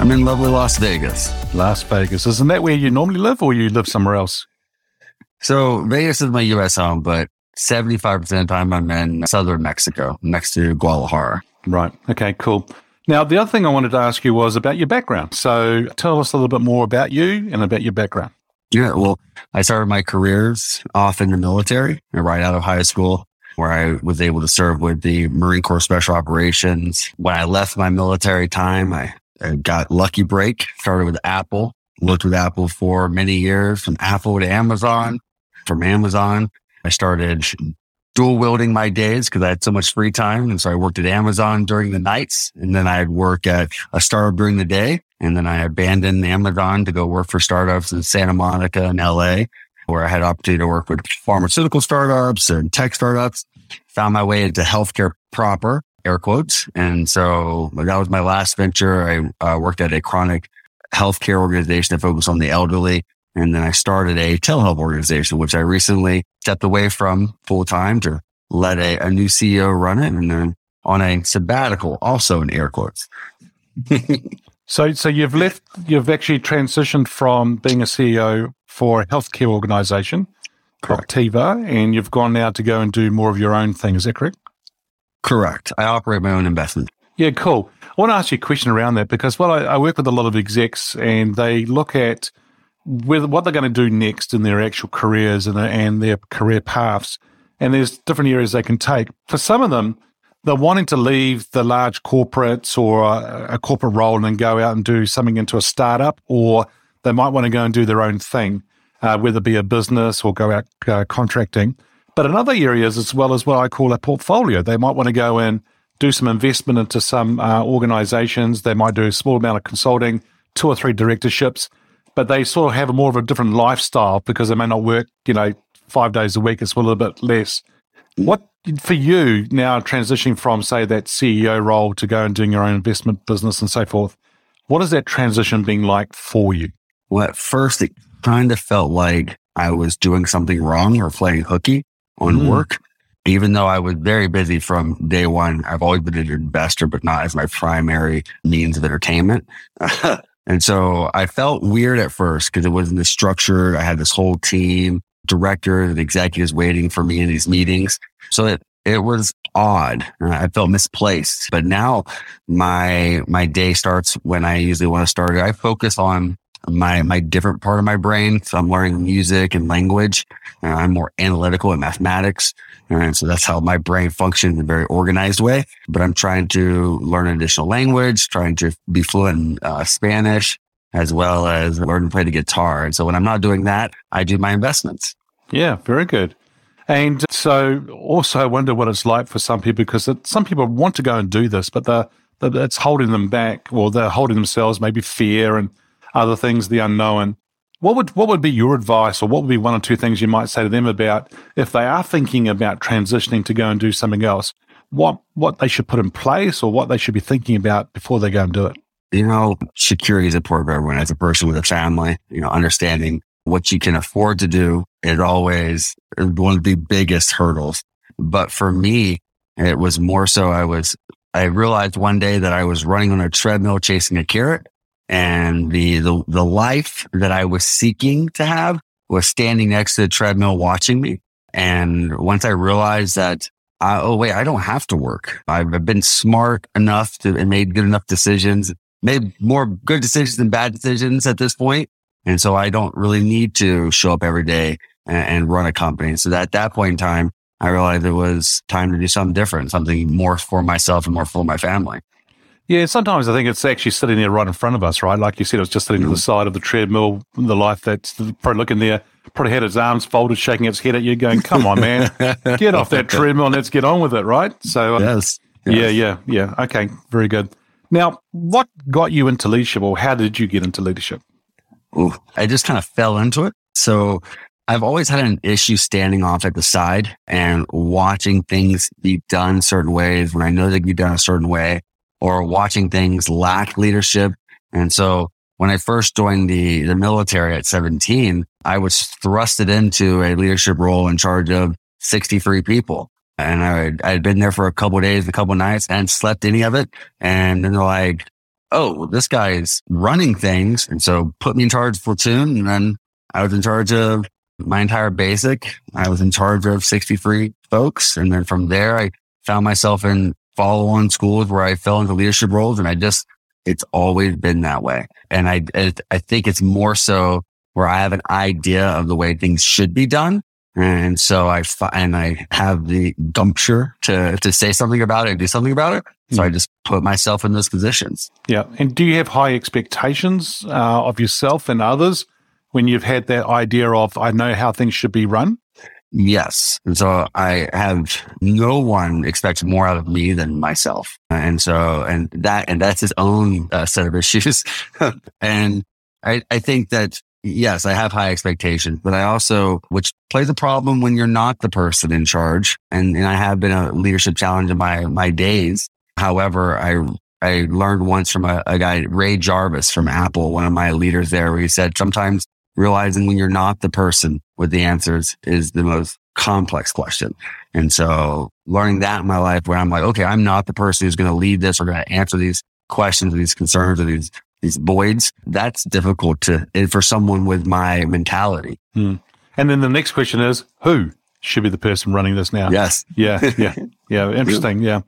I'm in lovely Las Vegas. Las Vegas. Isn't that where you normally live or you live somewhere else? So Vegas is my U.S. home, but 75% of the time I'm in southern Mexico, next to Guadalajara. Right. Okay, cool. Now, the other thing I wanted to ask you was about your background. So tell us a little bit more about you and about your background. Yeah, well, I started my careers off in the military right out of high school, where I was able to serve with the Marine Corps Special Operations. When I left my military time, I, I got lucky break, started with Apple, worked with Apple for many years, from Apple to Amazon. From Amazon, I started dual wielding my days because I had so much free time. And so I worked at Amazon during the nights and then I'd work at a startup during the day. And then I abandoned Amazon to go work for startups in Santa Monica and LA, where I had opportunity to work with pharmaceutical startups and tech startups. Found my way into healthcare proper, air quotes. And so that was my last venture. I uh, worked at a chronic healthcare organization that focused on the elderly. And then I started a telehealth organization, which I recently stepped away from full time to let a, a new CEO run it. And then on a sabbatical, also in air quotes. So, so you've left, you've actually transitioned from being a CEO for a healthcare organization, Correct. Optiva, and you've gone now to go and do more of your own thing. Is that correct? Correct. I operate my own investment. Yeah, cool. I want to ask you a question around that because well, I, I work with a lot of execs and they look at whether what they're going to do next in their actual careers and, and their career paths. And there's different areas they can take. For some of them, they're wanting to leave the large corporates or a, a corporate role and then go out and do something into a startup, or they might want to go and do their own thing, uh, whether it be a business or go out uh, contracting. But in other areas, as well as what I call a portfolio, they might want to go in, do some investment into some uh, organizations. They might do a small amount of consulting, two or three directorships, but they sort of have a more of a different lifestyle because they may not work, you know, five days a week. It's a little bit less. What for you now transitioning from say that CEO role to go and doing your own investment business and so forth? What is that transition being like for you? Well, at first, it kind of felt like I was doing something wrong or playing hooky on Mm. work, even though I was very busy from day one. I've always been an investor, but not as my primary means of entertainment. and so I felt weird at first because it wasn't the structure. I had this whole team, directors and executives waiting for me in these meetings. So it, it was odd. I felt misplaced, but now my, my day starts when I usually want to start. I focus on my, my different part of my brain. So I'm learning music and language. Uh, I'm more analytical in mathematics. And so that's how my brain functions in a very organized way. But I'm trying to learn an additional language, trying to be fluent in uh, Spanish, as well as learn to play the guitar. And so when I'm not doing that, I do my investments. Yeah, very good. And so also I wonder what it's like for some people because some people want to go and do this, but the, the, it's holding them back or they're holding themselves, maybe fear and other things, the unknown. What would what would be your advice, or what would be one or two things you might say to them about if they are thinking about transitioning to go and do something else? What what they should put in place, or what they should be thinking about before they go and do it? You know, security is important for everyone as a person with a family, you know, understanding what you can afford to do is always one of the biggest hurdles. But for me, it was more so I was, I realized one day that I was running on a treadmill chasing a carrot and the, the, the life that I was seeking to have was standing next to the treadmill watching me. And once I realized that, uh, oh, wait, I don't have to work. I've been smart enough to and made good enough decisions made more good decisions than bad decisions at this point. And so I don't really need to show up every day and, and run a company. So that, at that point in time, I realized it was time to do something different, something more for myself and more for my family. Yeah, sometimes I think it's actually sitting there right in front of us, right? Like you said, it was just sitting to the side of the treadmill, the life that's probably looking there, probably had its arms folded, shaking its head at you, going, come on, man, get off that treadmill and let's get on with it, right? So, uh, Yes. yeah, yeah, yeah. Okay, very good. Now, what got you into leadership or how did you get into leadership? Ooh, I just kind of fell into it. So I've always had an issue standing off at the side and watching things be done certain ways when I know they can be done a certain way or watching things lack leadership. And so when I first joined the, the military at 17, I was thrusted into a leadership role in charge of 63 people. And I, I had been there for a couple days, a couple nights and slept any of it. And then they're like, oh, well, this guy's running things. And so put me in charge of platoon. And then I was in charge of my entire basic. I was in charge of 63 folks. And then from there, I found myself in follow on schools where I fell into leadership roles. And I just, it's always been that way. And I, I think it's more so where I have an idea of the way things should be done. And so I, and I have the gumpture to, to say something about it and do something about it. So I just put myself in those positions. Yeah. And do you have high expectations uh, of yourself and others when you've had that idea of, I know how things should be run? Yes. And so I have no one expects more out of me than myself. And so, and that, and that's his own uh, set of issues. and I, I think that yes, I have high expectations, but I also, which plays a problem when you're not the person in charge. And, and I have been a leadership challenge in my, my days. However, I, I learned once from a, a guy, Ray Jarvis from Apple, one of my leaders there, where he said sometimes realizing when you're not the person with the answers is the most complex question. And so learning that in my life where I'm like, okay, I'm not the person who's going to lead this or going to answer these questions or these concerns or these, these voids. That's difficult to, for someone with my mentality. Hmm. And then the next question is, who should be the person running this now? Yes. Yeah, yeah, yeah. Interesting. Yeah.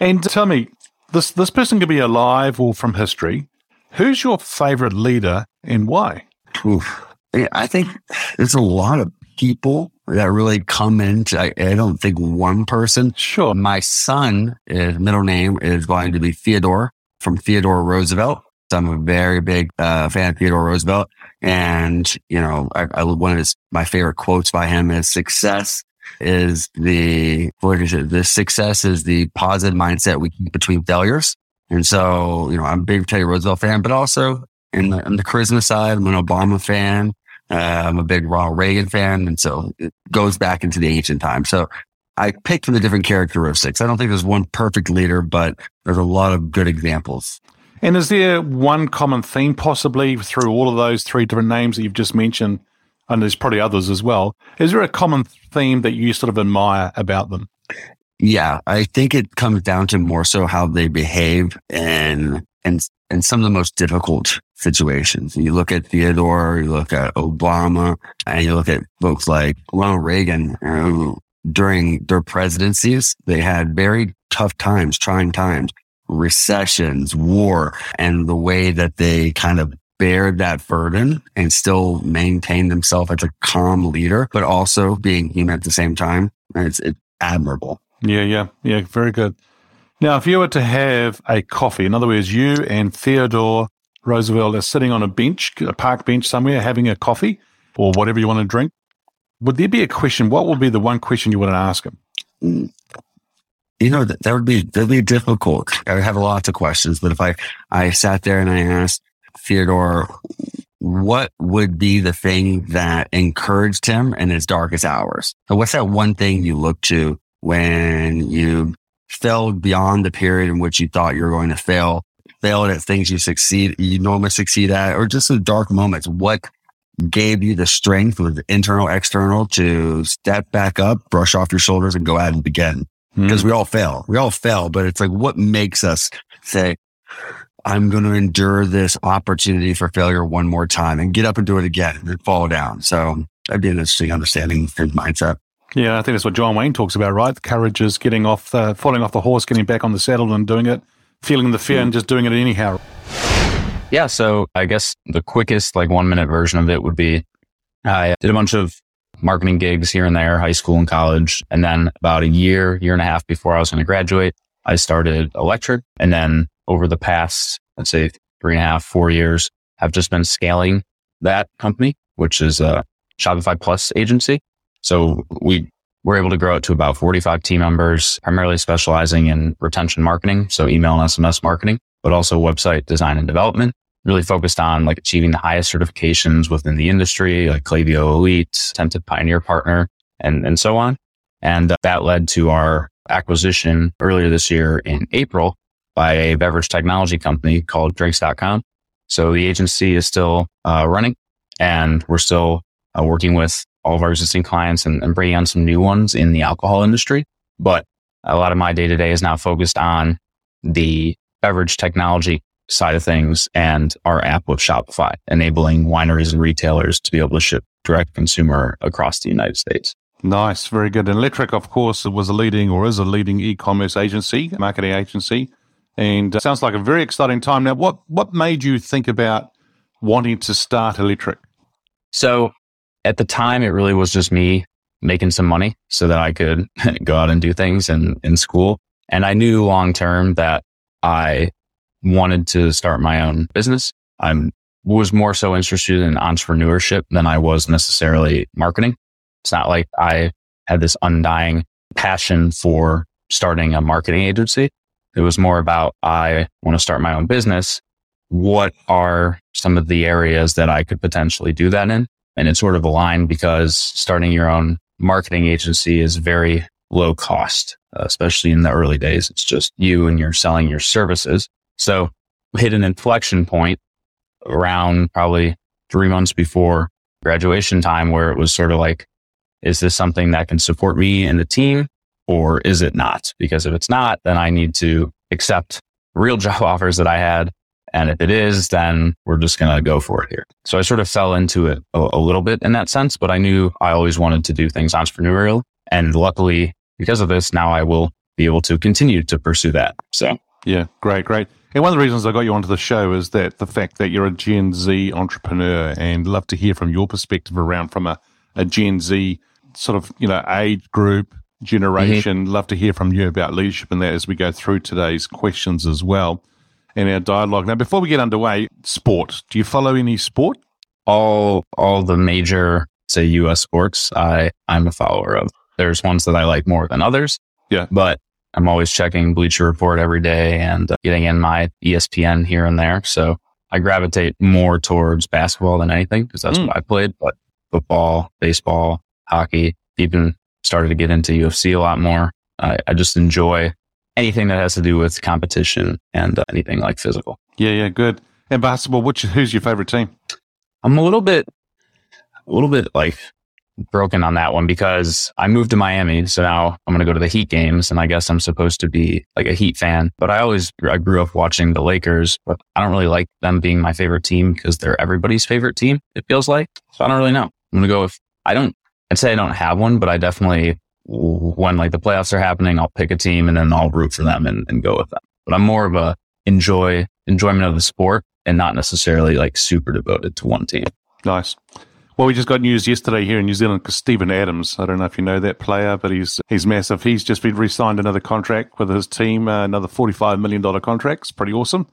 And tell me, this this person could be alive or from history. Who's your favorite leader and why? Oof. I think there's a lot of people that really come into, I, I don't think one person. Sure. My son, his middle name is going to be Theodore from Theodore Roosevelt. So I'm a very big uh, fan of Theodore Roosevelt. And, you know, I, I, one of his, my favorite quotes by him is success is the, what is it? The success is the positive mindset we keep between failures. And so, you know, I'm a big Teddy Roosevelt fan, but also in the, on the charisma side, I'm an Obama fan. Uh, I'm a big Ronald Reagan fan. And so it goes back into the ancient time. So I picked from the different characteristics. I don't think there's one perfect leader, but there's a lot of good examples. And is there one common theme possibly through all of those three different names that you've just mentioned? And there's probably others as well. Is there a common theme that you sort of admire about them? Yeah, I think it comes down to more so how they behave and and and some of the most difficult situations. You look at Theodore, you look at Obama, and you look at folks like Ronald Reagan, who during their presidencies, they had very tough times, trying times, recessions, war, and the way that they kind of bared that burden and still maintain themselves as a calm leader, but also being human at the same time. It's, it's admirable. Yeah, yeah, yeah. Very good. Now, if you were to have a coffee, in other words, you and Theodore Roosevelt are sitting on a bench, a park bench somewhere, having a coffee or whatever you want to drink, would there be a question? What would be the one question you want to ask him? Mm. You know, that, that would be, that'd be difficult. I would have lots of questions, but if I, I sat there and I asked Theodore, what would be the thing that encouraged him in his darkest hours? So what's that one thing you look to when you failed beyond the period in which you thought you were going to fail, failed at things you succeed, you normally succeed at, or just the dark moments? What gave you the strength with internal, external to step back up, brush off your shoulders and go out and begin? Because hmm. we all fail. We all fail, but it's like, what makes us say, I'm going to endure this opportunity for failure one more time and get up and do it again and fall down. So that'd be an interesting understanding his mindset. Yeah, I think that's what John Wayne talks about, right? The Courage is getting off, the, falling off the horse, getting back on the saddle and doing it, feeling the fear and hmm. just doing it anyhow. Yeah. So I guess the quickest, like one minute version of it would be I did a bunch of marketing gigs here and there, high school and college. And then about a year, year and a half before I was going to graduate, I started Electriq. And then over the past, let's say three and a half, four years, I've just been scaling that company, which is a Shopify Plus agency. So we were able to grow it to about 45 team members, primarily specializing in retention marketing. So email and SMS marketing, but also website design and development really focused on like achieving the highest certifications within the industry, like Klaviyo Elite, Tented Pioneer Partner, and, and so on. And uh, that led to our acquisition earlier this year in April by a beverage technology company called drinks.com. So the agency is still uh, running and we're still uh, working with all of our existing clients and, and bringing on some new ones in the alcohol industry. But a lot of my day to day is now focused on the beverage technology side of things and our app with Shopify, enabling wineries and retailers to be able to ship direct consumer across the United States. Nice, very good. And Electriq, of course, was a leading or is a leading e-commerce agency, marketing agency, and uh, sounds like a very exciting time. Now, what what made you think about wanting to start Electriq? So, at the time, it really was just me making some money so that I could go out and do things in in school. And I knew long term that I wanted to start my own business. I was more so interested in entrepreneurship than I was necessarily marketing. It's not like I had this undying passion for starting a marketing agency. It was more about I want to start my own business. What are some of the areas that I could potentially do that in? And it sort of aligned because starting your own marketing agency is very low cost, uh, especially in the early days. It's just you and you're selling your services. So hit an inflection point around probably three months before graduation time where it was sort of like, is this something that can support me and the team or is it not? Because if it's not, then I need to accept real job offers that I had. And if it is, then we're just going to go for it here. So I sort of fell into it a, a little bit in that sense, but I knew I always wanted to do things entrepreneurial. And luckily, because of this, now I will be able to continue to pursue that. So, yeah, great, great. And one of the reasons I got you onto the show is that the fact that you're a Gen Z entrepreneur and love to hear from your perspective around from a, a Gen Z sort of, you know, age group, generation. Mm-hmm. Love to hear from you about leadership and that as we go through today's questions as well and our dialogue. Now, before we get underway, sport. Do you follow any sport? All all the major say US sports I I'm a follower of. There's ones that I like more than others. Yeah. But I'm always checking Bleacher Report every day and uh, getting in my ESPN here and there. So I gravitate more towards basketball than anything because that's mm. what I played. But football, baseball, hockey, even started to get into UFC a lot more. I, I just enjoy anything that has to do with competition and uh, anything like physical. Yeah, yeah, good. And basketball, which who's your favorite team? I'm a little bit, a little bit like broken on that one because I moved to Miami. So now I'm going to go to the Heat games and I guess I'm supposed to be like a Heat fan, but I always, I grew up watching the Lakers, but I don't really like them being my favorite team because they're everybody's favorite team. It feels like, so I don't really know. I'm going to go with, I don't, I'd say I don't have one, but I definitely, when like the playoffs are happening, I'll pick a team and then I'll root for them and, and go with them. But I'm more of a enjoy, enjoyment of the sport and not necessarily like super devoted to one team. Nice. Well, we just got news yesterday here in New Zealand because Steven Adams, I don't know if you know that player, but he's he's massive. He's just been re-signed another contract with his team, uh, another $45 million contract. It's pretty awesome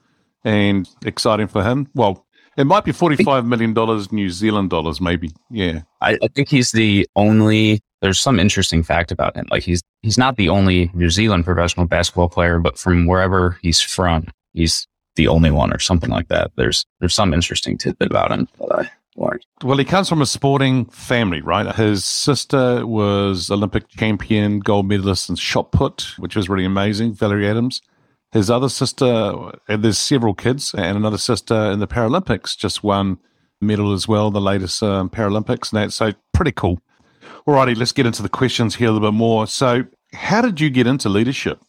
and exciting for him. Well, it might be $45 million New Zealand dollars, maybe. Yeah. I, I think he's the only there's some interesting fact about him. Like he's he's not the only New Zealand professional basketball player, but from wherever he's from, he's the only one or something like that. There's there's some interesting tidbit about him that I well, he comes from a sporting family, right? His sister was Olympic champion, gold medalist in shot put, which was really amazing, Valerie Adams. His other sister, and there's several kids, and another sister in the Paralympics just won medal as well, the latest um, Paralympics, and that's so pretty cool. Alrighty, let's get into the questions here a little bit more. So, how did you get into leadership?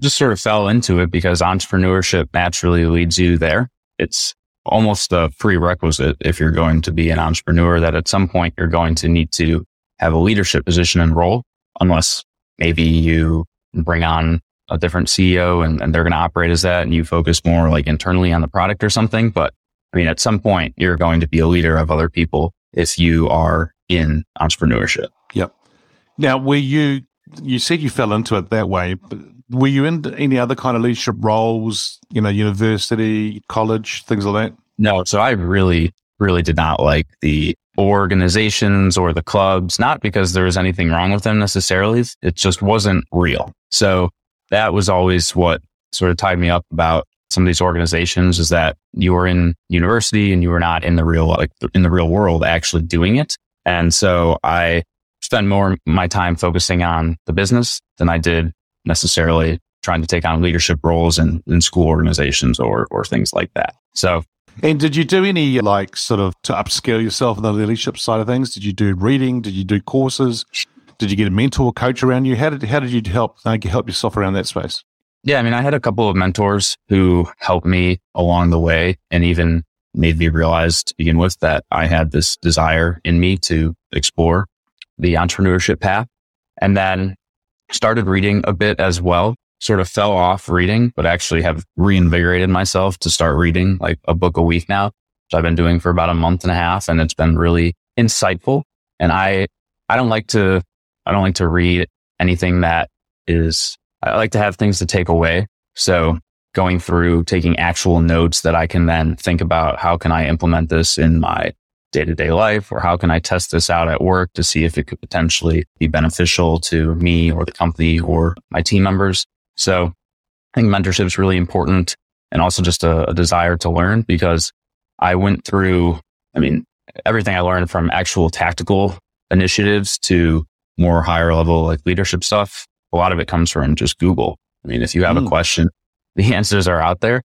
Just sort of fell into it because entrepreneurship naturally leads you there. It's almost a prerequisite if you're going to be an entrepreneur that at some point you're going to need to have a leadership position and role, unless maybe you bring on a different CEO and, and they're going to operate as that and you focus more like internally on the product or something. But I mean, at some point, you're going to be a leader of other people if you are in entrepreneurship. Yep. Now, were you, you said you fell into it that way, but were you in any other kind of leadership roles, you know, university, college, things like that? No. So I really, really did not like the organizations or the clubs, not because there was anything wrong with them necessarily. It just wasn't real. So that was always what sort of tied me up about some of these organizations is that you were in university and you were not in the real, like in the real world actually doing it. And so I spent more my time focusing on the business than I did necessarily trying to take on leadership roles in, in school organizations or, or things like that. So and did you do any like sort of to upskill yourself in the leadership side of things? Did you do reading? Did you do courses? Did you get a mentor, coach around you? How did how did you help uh, help yourself around that space? Yeah, I mean, I had a couple of mentors who helped me along the way, and even made me realize to begin with that I had this desire in me to explore the entrepreneurship path, and then started reading a bit as well sort of fell off reading, but actually have reinvigorated myself to start reading like a book a week now, which I've been doing for about a month and a half. And it's been really insightful. And I, I don't like to, I don't like to read anything that is, I like to have things to take away. So going through taking actual notes that I can then think about how can I implement this in my day to day life or how can I test this out at work to see if it could potentially be beneficial to me or the company or my team members. So I think mentorship is really important and also just a, a desire to learn because I went through, I mean, everything I learned from actual tactical initiatives to more higher level like leadership stuff. A lot of it comes from just Google. I mean, if you have mm. a question, the answers are out there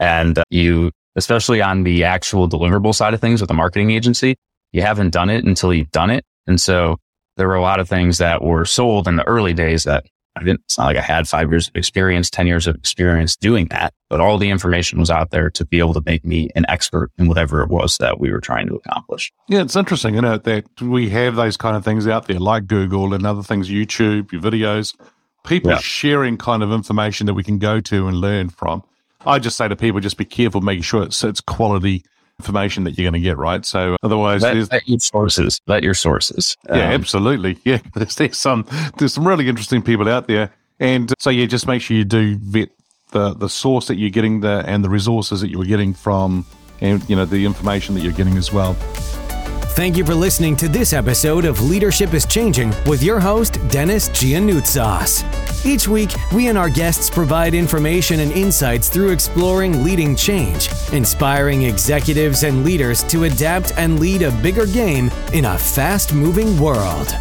and you, especially on the actual deliverable side of things with a marketing agency, you haven't done it until you've done it. And so there were a lot of things that were sold in the early days that I didn't, it's not like I had five years of experience, 10 years of experience doing that, but all the information was out there to be able to make me an expert in whatever it was that we were trying to accomplish. Yeah, it's interesting, you know, that we have those kind of things out there like Google and other things, YouTube, your videos, people yeah. sharing kind of information that we can go to and learn from. I just say to people, just be careful making sure it's, it's quality information that you're going to get, right? So otherwise, let, let your sources, let your sources. Yeah, um, absolutely. Yeah, there's, there's some there's some really interesting people out there, and so yeah, just make sure you do vet the the source that you're getting the and the resources that you're getting from, and you know the information that you're getting as well. Thank you for listening to this episode of Leadership is Changing with your host, Denis Giannoutsos. Each week, we and our guests provide information and insights through exploring leading change, inspiring executives and leaders to adapt and lead a bigger game in a fast moving world.